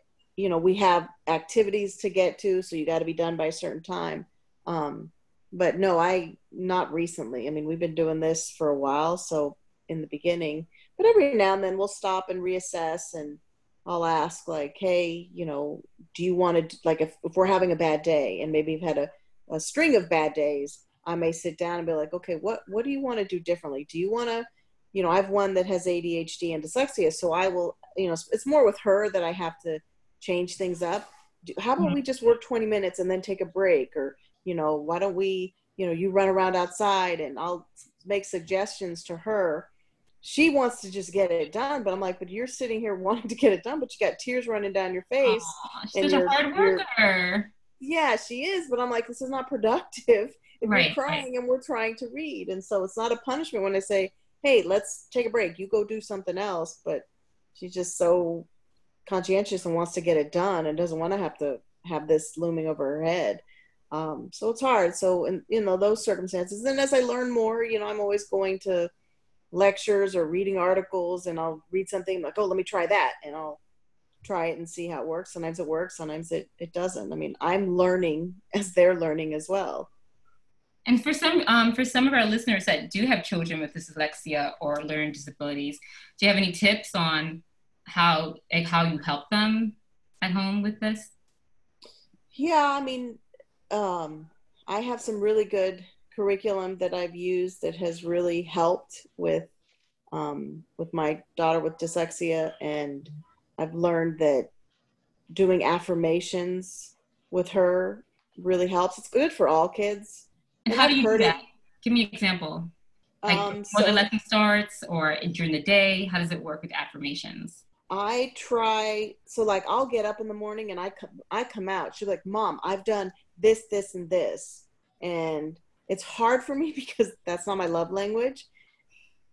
you know, we have activities to get to, so you got to be done by a certain time. Um, but no, I not recently. I mean, we've been doing this for a while, so in the beginning, but every now and then we'll stop and reassess and I'll ask like, hey, you know, do you want to like if, if we're having a bad day and maybe you've had a, a string of bad days, I may sit down and be like, okay, what what do you want to do differently? Do you want to, you know, I've one that has ADHD and dyslexia, so I will, you know, it's more with her that I have to change things up. How about Mhm. we just work 20 minutes and then take a break or, you know, why don't we, you know, you run around outside and I'll make suggestions to her she wants to just get it done but i'm like but you're sitting here wanting to get it done but you got tears running down your face Aw, she's and such a hard worker. yeah she is but i'm like this is not productive if Right, you're crying and we're trying to read and so it's not a punishment when i say hey let's take a break you go do something else but she's just so conscientious and wants to get it done and doesn't want to have to have this looming over her head um, so it's hard so in you know those circumstances and as i learn more you know i'm always going to lectures or reading articles and I'll read something like, oh, let me try that. And I'll try it and see how it works. Sometimes it works, sometimes it, it doesn't. I mean, I'm learning as they're learning as well. And for some, um, for some of our listeners that do have children with dyslexia or learning disabilities, do you have any tips on how like, how you help them at home with this? Yeah, I mean, um, I have some really good curriculum that I've used that has really helped with um, with my daughter with dyslexia, and I've learned that doing affirmations with her really helps. It's good for all kids. And And how I've do you do heard it. that? Give me an example. Like Um, before the lesson starts or during the day, how does it work with affirmations? I try so like I'll get up in the morning and I come I come out. She's like, "Mom, I've done this, this, and this," and it's hard for me because that's not my love language.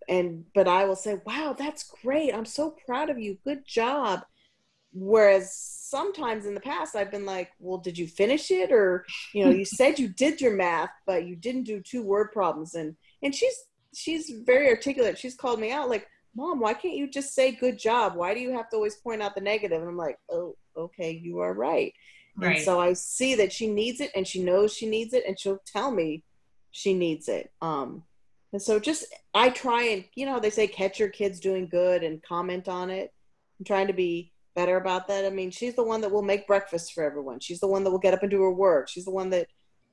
And but I will say, "Wow, that's great! I'm so proud of you. Good job." Whereas sometimes in the past I've been like, "Well, did you finish it?" Or you know, you said you did your math, but you didn't do two word problems. And and she's she's very articulate. She's called me out like mom why can't you just say good job? Why do you have to always point out the negative? and i'm like oh okay you are right, Right. and so i see that she needs it and she knows she needs it and she'll tell me she needs it. Um and so just i try and you know they say catch your kids doing good and comment on it? I'm trying to be better about that. I mean she's the one that will make breakfast for everyone. She's the one that will get up and do her work. She's the one that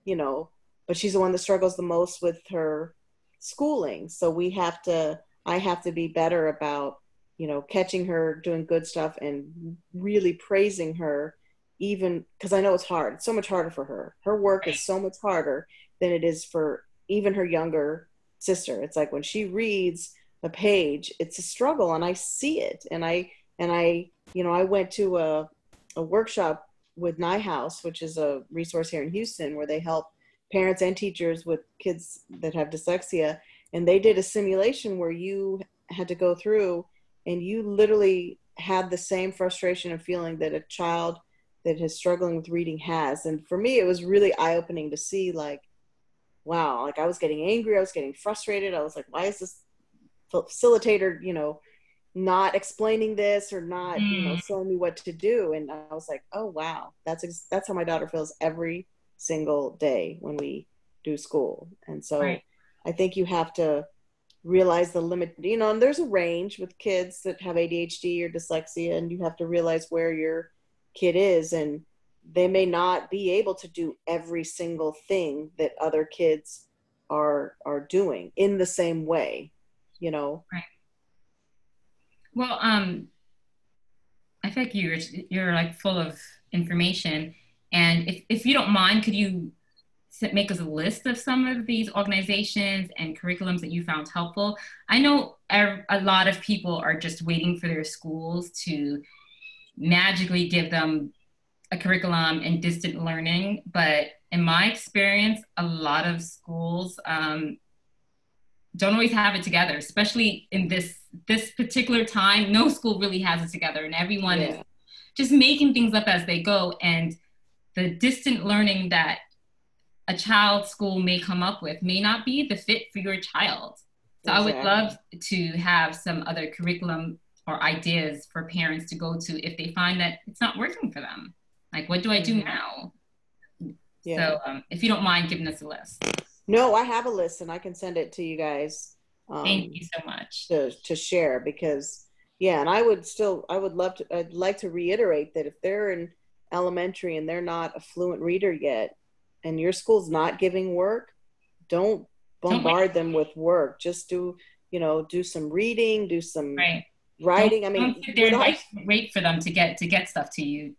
you know but she's the one that struggles the most with her schooling. So we have to i have to be better about you know catching her doing good stuff and really praising her even because i know it's hard. It's so much harder for her. Her work is so much harder than it is for even her younger sister. It's like when she reads a page it's a struggle and i see it. And i and i you know i went to a, a workshop with Neuhaus, which is a resource here in houston where they help parents and teachers with kids that have dyslexia and they did a simulation where you had to go through and you literally had the same frustration and feeling that a child that is struggling with reading has and for me it was really eye-opening to see like wow like i was getting angry i was getting frustrated i was like why is this facilitator you know not explaining this or not you know Mm. showing me what to do and i was like oh wow that's ex- that's how my daughter feels every single day when we do school and so Right. I think you have to realize the limit you know and there's a range with kids that have adhd or dyslexia and you have to realize where your kid is and they may not be able to do every single thing that other kids are are doing in the same way you know? Right. Well, um, I feel like you're you're like full of information, and if if you don't mind, could you make us a list of some of these organizations and curriculums that you found helpful? I know a lot of people are just waiting for their schools to magically give them a curriculum and distant learning, but in my experience, a lot of schools um, don't always have it together, especially in this this particular time. No school really has it together, and everyone yeah. is just making things up as they go. And the distant learning that a child school may come up with may not be the fit for your child. So exactly. I would love to have some other curriculum or ideas for parents to go to if they find that it's not working for them. Like, what do I do mm-hmm. now? Yeah. So, um, if you don't mind giving us a list. No, I have a list and I can send it to you guys. Um, Thank you so much. To, to share because, yeah, and I would still, I would love to, I'd like to reiterate that if they're in elementary and they're not a fluent reader yet and your school's not giving work, don't bombard them with work. Just do, you know, do some reading, do some right. writing. Don't, I mean, there wait, wait, for them to get to get stuff to you.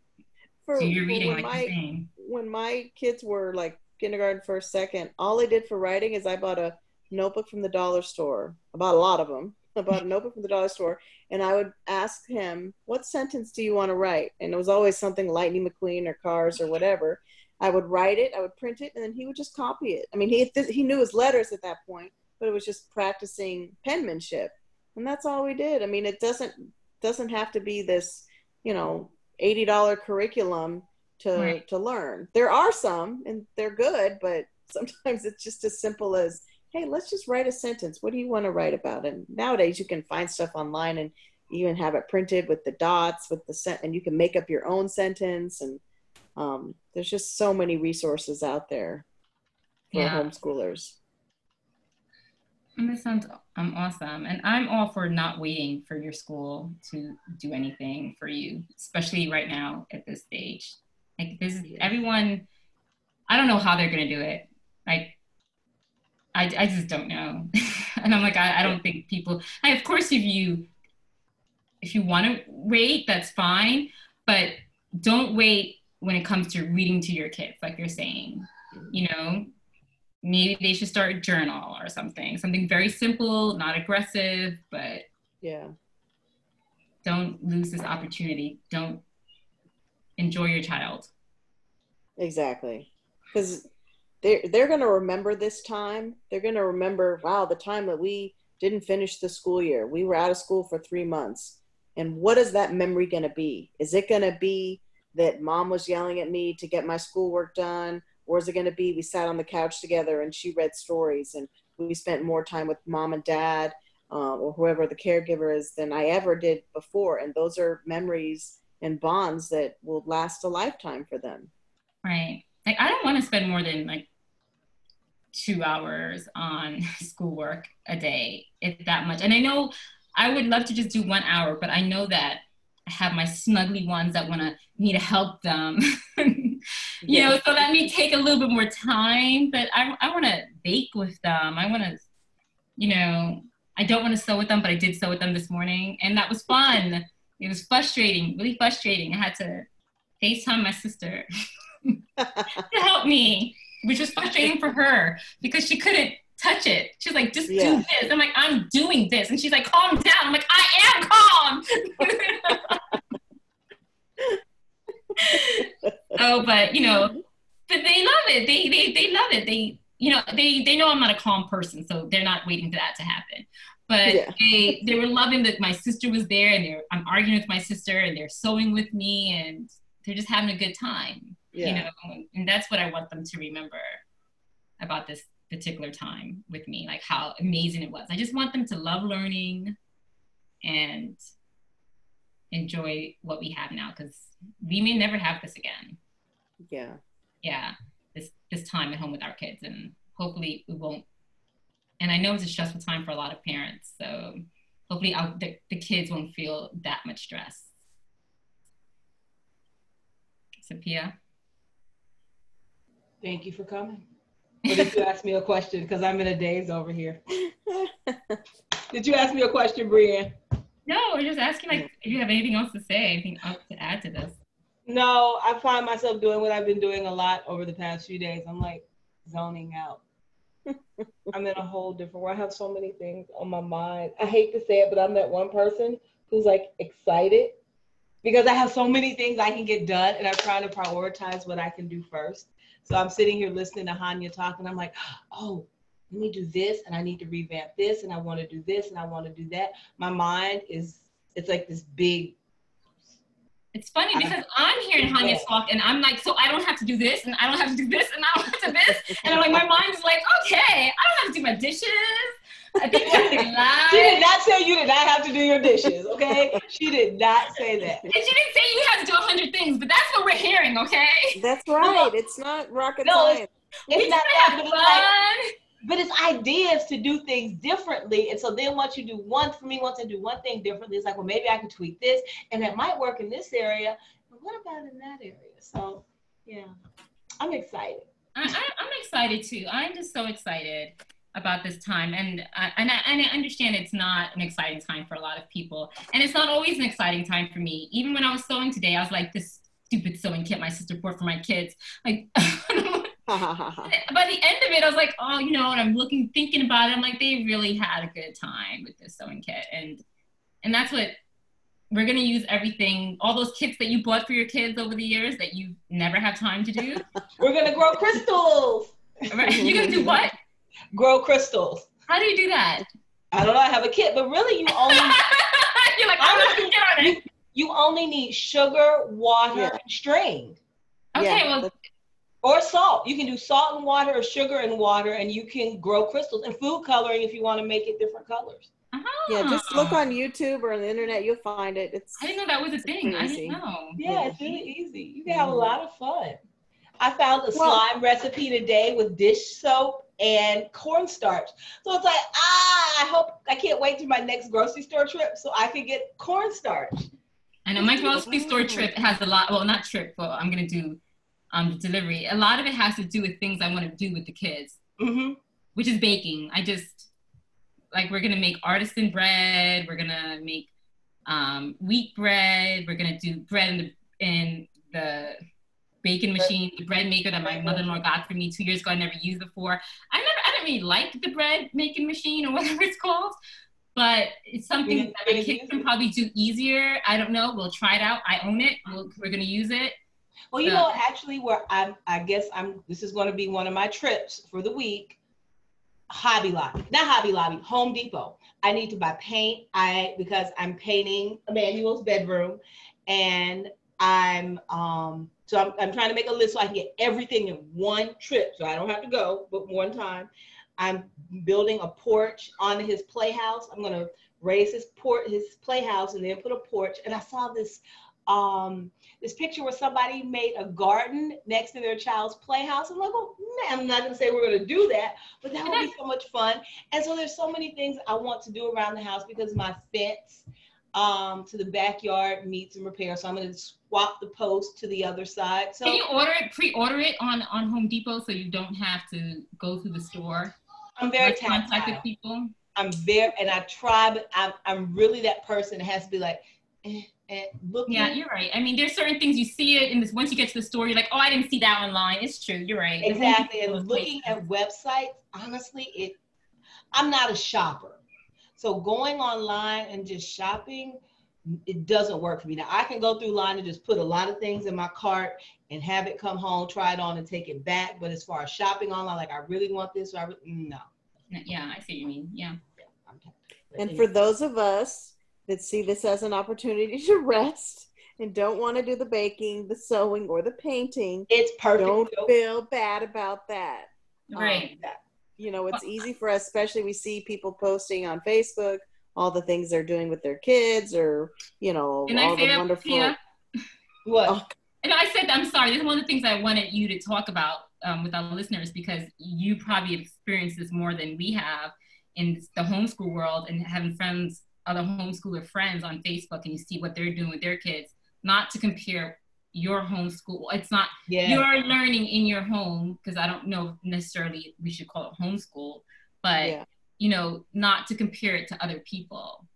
For, so you're reading like my, When my kids were like kindergarten, first, second, all I did for writing is I bought a notebook from the dollar store. I bought a lot of them. I bought a notebook from the dollar store, and I would ask him, "What sentence do you want to write?" And it was always something Lightning McQueen or Cars or whatever. I would write it, I would print it, and then he would just copy it. I mean, he he knew his letters at that point, but it was just practicing penmanship, and that's all we did. I mean, it doesn't doesn't have to be this, you know, eighty dollar curriculum to right. to learn. There are some, and they're good, but sometimes it's just as simple as, hey, let's just write a sentence. What do you want to write about? And nowadays, you can find stuff online and even have it printed with the dots, with the set, and you can make up your own sentence and um, there's just so many resources out there for yeah. homeschoolers. And this sounds um, awesome. And I'm all for not waiting for your school to do anything for you, especially right now at this stage. Like this is everyone, I don't know how they're going to do it. Like, I, I just don't know. and I'm like, I, I don't think people, I, of course, if you, if you want to wait, that's fine, but don't wait when it comes to reading to your kids, like you're saying, you know, maybe they should start a journal or something, something very simple, not aggressive, but yeah, don't lose this opportunity. Don't enjoy your child. Exactly, because they're they're going to remember this time. They're going to remember, wow, the time that we didn't finish the school year. We were out of school for three months. And what is that memory going to be? Is it going to be that mom was yelling at me to get my schoolwork done? Is it going to be we sat on the couch together and she read stories and we spent more time with mom and dad uh, or whoever the caregiver is than I ever did before? And those are memories and bonds that will last a lifetime for them. Right. Like, I don't want to spend more than like two hours on schoolwork a day, if that much. And I know I would love to just do one hour, but I know that have my snuggly ones that want to me to help them. you yeah. know, so that may take a little bit more time, but I, I want to bake with them. I want to, you know, I don't want to sew with them, but I did sew with them this morning, and that was fun. It was frustrating, really frustrating. I had to FaceTime my sister to help me, which was frustrating for her because she couldn't touch it. She's like, just yeah. do this. I'm like, I'm doing this. And she's like, calm down. I'm like, I am calm. oh, but you know, but they love it. They, they, they love it. They, you know, they, they know I'm not a calm person, so they're not waiting for that to happen. But yeah. they, they were loving that my sister was there and they're, I'm arguing with my sister and they're sewing with me and they're just having a good time, yeah. you know, and that's what I want them to remember about this particular time with me, like how amazing it was. I just want them to love learning and enjoy what we have now because we may never have this again. Yeah. Yeah. This this time at home with our kids and hopefully we won't and I know it's a stressful time for a lot of parents. So hopefully I'll, the, the kids won't feel that much stress. Sophia. Thank you for coming. Or did you ask me a question? Because I'm in a daze over here. did you ask me a question, Brienne? No, we're just asking like if you have anything else to say, anything else to add to this. No, I find myself doing what I've been doing a lot over the past few days. I'm like zoning out. I'm in a whole different world. I have so many things on my mind. I hate to say it, but I'm that one person who's like excited because I have so many things I can get done and I'm trying to prioritize what I can do first. So I'm sitting here listening to Hanya talk, and I'm like, oh, let me do this and I need to revamp this and I want to do this and I want to do that. My mind is it's like this big it's funny because I'm hearing Hanya talk and I'm like, so I don't have to do this and I don't have to do this and I don't have to do this. And I'm like, my mind is like, okay, I don't have to do my dishes. I think She did not say you did not have to do your dishes, okay? she did not say that. And she didn't say you have to do a hundred things, but that's what we're hearing, okay? That's right. It's not rocket no, science. It's, it's not that, but it's, like, but it's ideas to do things differently. And so then once you do one, for me, once I do one thing differently, it's like, well, maybe I can tweak this and it might work in this area. But what about in that area? So yeah, I'm excited. I, am excited too. I'm just so excited about this time. And uh, and, I, and I understand it's not an exciting time for a lot of people. And it's not always an exciting time for me. Even when i was sewing today i was like this stupid sewing kit my sister bought for my kids. Like by the end of it i was like oh you know and i'm looking thinking about it. I'm like they really had a good time with this sewing kit. And and that's what we're going to use everything all those kits that you bought for your kids over the years that you never have time to do. We're going to grow crystals. Right. You're going to do what grow crystals. How do you do that? I don't know. I have a kit, but really, you only you're like I'm get on it. You, only need sugar, water, yeah. and string. Okay, yeah. well. Or salt. You can do salt and water or sugar and water, and you can grow crystals and food coloring if you want to make it different colors. Uh-huh. Yeah, just look on YouTube or on the internet. You'll find it. It's. I didn't know that was a thing. I didn't know. Yeah, yeah, it's really easy. You can have a lot of fun. I found a slime recipe today with dish soap and cornstarch. So it's like, ah, I hope I can't wait to my next grocery store trip so I can get cornstarch. I know my grocery store trip has a lot. Well, not trip, but I'm gonna do um delivery. A lot of it has to do with things I want to do with the kids, mm-hmm. which is baking. I just like we're gonna make artisan bread. We're gonna make um, wheat bread. We're gonna do bread in the in the baking machine, the bread maker that my mother-in-law got for me two years ago. I never used before. I never, I didn't really like the bread making machine or whatever it's called, but it's something that my kids can probably do easier. I don't know. We'll try it out. I own it. we we are going to use it. Well, you so. know, actually, where I'm, I guess I'm. This is going to be one of my trips for the week. Hobby Lobby, not Hobby Lobby, Home Depot. I need to buy paint. I because I'm painting Emmanuel's bedroom, and I'm um so I'm, I'm trying to make a list so I can get everything in one trip. So I don't have to go, but one time. I'm building a porch on his playhouse. I'm gonna raise his port his playhouse and then put a porch. And I saw this um this picture where somebody made a garden next to their child's playhouse. I'm like, oh man, I'm not gonna say we're gonna do that, but that would be so much fun. And so there's so many things I want to do around the house because my fence um, to the backyard meets and repair. So I'm going to swap the post to the other side. So can you order it, pre-order it on on Home Depot so you don't have to go to the store? I'm very tactile. people. I'm very, and I try, but I'm I'm really that person that has to be like. Eh, eh, look yeah, you're right. I mean, there's certain things you see it, and this once you get to the store, you're like, oh, I didn't see that online. It's true. You're right. Exactly. And looking at websites, honestly, it. I'm not a shopper. So going online and just shopping, it doesn't work for me. Now I can go through line and just put a lot of things in my cart and have it come home, try it on, and take it back. But as far as shopping online, like I really want this, or I re- no. Yeah, I see what you mean. Yeah. And for those of us that see this as an opportunity to rest and don't want to do the baking, the sewing, or the painting, it's perfect. Don't feel bad about that. Right. Um, you know, it's easy for us, especially we see people posting on Facebook all the things they're doing with their kids or, you know, and all the wonderful. Yeah. What? Oh. And I said, I'm sorry, this is one of the things I wanted you to talk about um, with our listeners because you probably experienced this more than we have in the homeschool world and having friends, other homeschooler friends on Facebook, and you see what they're doing with their kids. Not to compare your homeschool. It's not yeah. you're learning in your home because I don't know necessarily we should call it homeschool, but yeah. you know, not to compare it to other people.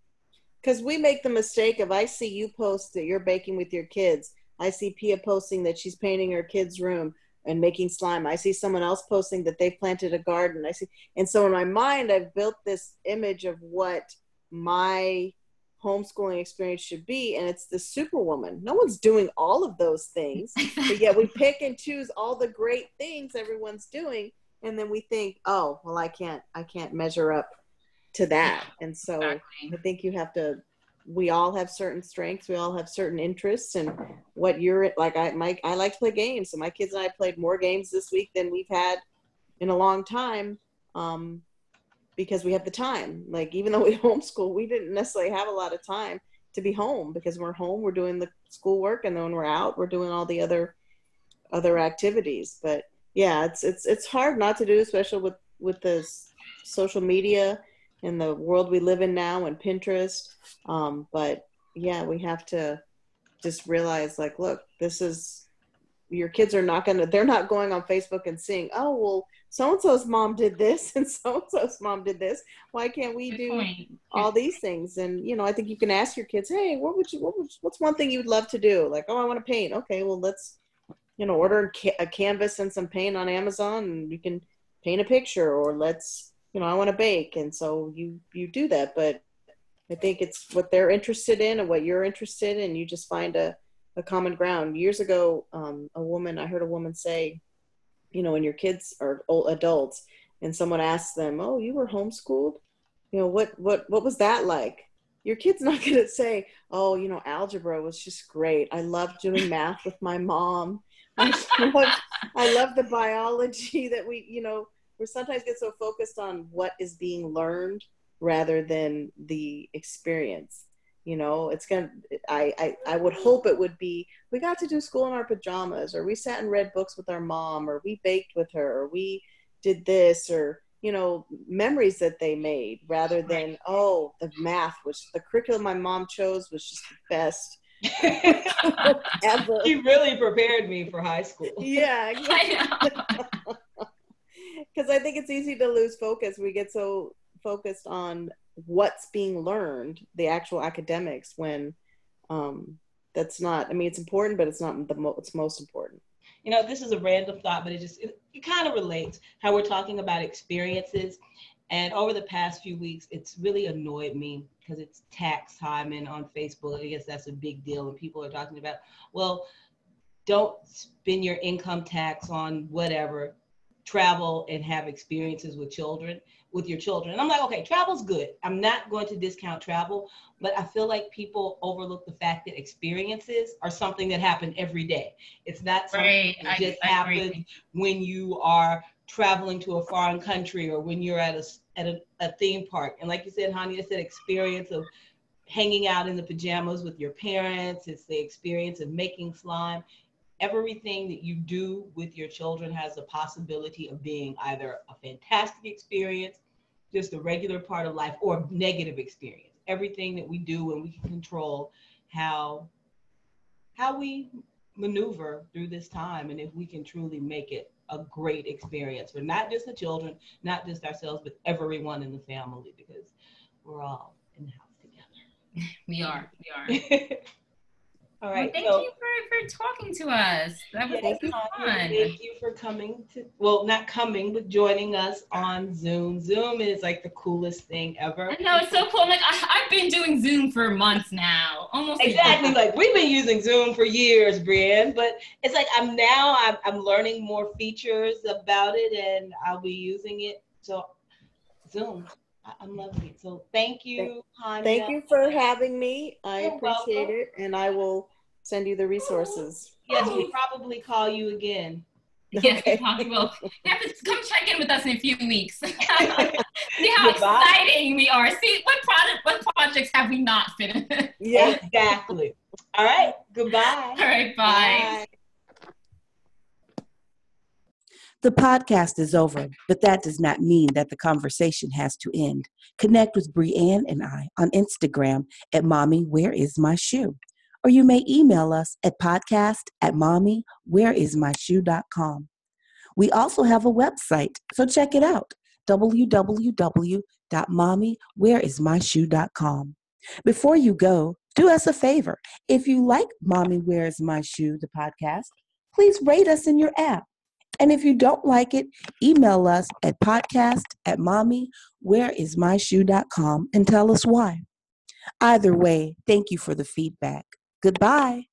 Because we make the mistake of I see you post that you're baking with your kids. I see Pia posting that she's painting her kid's room and making slime. I see someone else posting that they planted a garden. I see, and so in my mind, I've built this image of what my homeschooling experience should be and it's the superwoman no one's doing all of those things but yet we pick and choose all the great things everyone's doing and then we think, oh, well, I can't, I can't measure up to that. And so Exactly. I think you have to. We all have certain strengths. We all have certain interests, and what you're like. I Mike, I like to play games, so my kids and I played more games this week than we've had in a long time, um, because we have the time. Like even though we homeschool, we didn't necessarily have a lot of time to be home because we're home, we're doing the schoolwork, and then when we're out, we're doing all the other other activities. But yeah, it's it's it's hard not to do, especially with with this social media and the world we live in now and Pinterest. Um, but yeah, we have to just realize like, look, this is your kids are not gonna they're not going on Facebook and seeing, oh well, so and so's mom did this and so and so's mom did this. Why can't we Good do point. all these things? And you know, I think you can ask your kids, hey, what would you what would, what's one thing you'd love to do? Like, oh, I want to paint. Okay, well, let's you know order a canvas and some paint on Amazon, and you can paint a picture. Or let's you know, I want to bake, and so you you do that. But I think it's what they're interested in and what you're interested in. You just find a a common ground. Years ago, um, a woman I heard a woman say, you know, when your kids are old adults, and someone asks them, "Oh, you were homeschooled," you know, what what what was that like? Your kid's not going to say, "Oh, you know, algebra was just great. I loved doing math with my mom. I love, I love the biology that we, you know, we sometimes get so focused on what is being learned rather than the experience. You know, it's gonna. I, I I would hope it would be. We got to do school in our pajamas, or we sat and read books with our mom, or we baked with her, or we did this, or you know, memories that they made, rather than oh, the math was the curriculum my mom chose was just the best ever. she really prepared me for high school. Yeah, I know. because I think it's easy to lose focus. We get so focused on what's being learned, the actual academics, when um, that's not. I mean, it's important, but it's not the mo- it's most important. You know, this is a random thought, but it just it, it kind of relates how we're talking about experiences. And over the past few weeks, it's really annoyed me because it's tax time and on Facebook, I guess that's a big deal. And people are talking about, well, don't spend your income tax on whatever, travel and have experiences with children, with your children. And I'm like, okay, travel's good. I'm not going to discount travel, but I feel like people overlook the fact that experiences are something that happen every day. It's not something Right. that just I agree. happens when you are traveling to a foreign country or when you're at a at a, a theme park. And like you said, Hania said experience of hanging out in the pajamas with your parents. It's the experience of making slime. Everything that you do with your children has the possibility of being either a fantastic experience, just a regular part of life, or a negative experience. Everything that we do and we can control how how we maneuver through this time and if we can truly make it a great experience for not just the children, not just ourselves, but everyone in the family because we're all in the house together. We are. We are. all Well, thank so, you for, for talking to us. That was yes, so fun. Thank you for coming to, well, not coming, but joining us on Zoom. Zoom is like the coolest thing ever. I know it's so cool. I'm like I, I've been doing Zoom for months now, almost a year. Exactly. Like we've been using Zoom for years, Brian, but it's like I'm now I'm, I'm learning more features about it and I'll be using it. So Zoom, I, I'm loving it. So thank you, Hania. Thank you for having me. I You're appreciate welcome. it, and I will send you the resources. Yes, we'll probably call you again. Yes, Okay. we will. You have to come check in with us in a few weeks. See how Goodbye. exciting we are. See what product, what projects have we not finished? Yeah. Exactly. All right. Goodbye. All right, bye. The podcast is over, but that does not mean that the conversation has to end. Connect with Brianne and I on Instagram at Mommy Where Is My Shoe? Or you may email us at podcast at mommywhereismyshoe.com. We also have a website, so check it out www.mommywhereismyshoe.com. Before you go, do us a favor. If you like Mommy Where Is My Shoe, the podcast, please rate us in your app. And if you don't like it, email us at podcast at mommywhereismyshoe.com and tell us why. Either way, thank you for the feedback. Goodbye.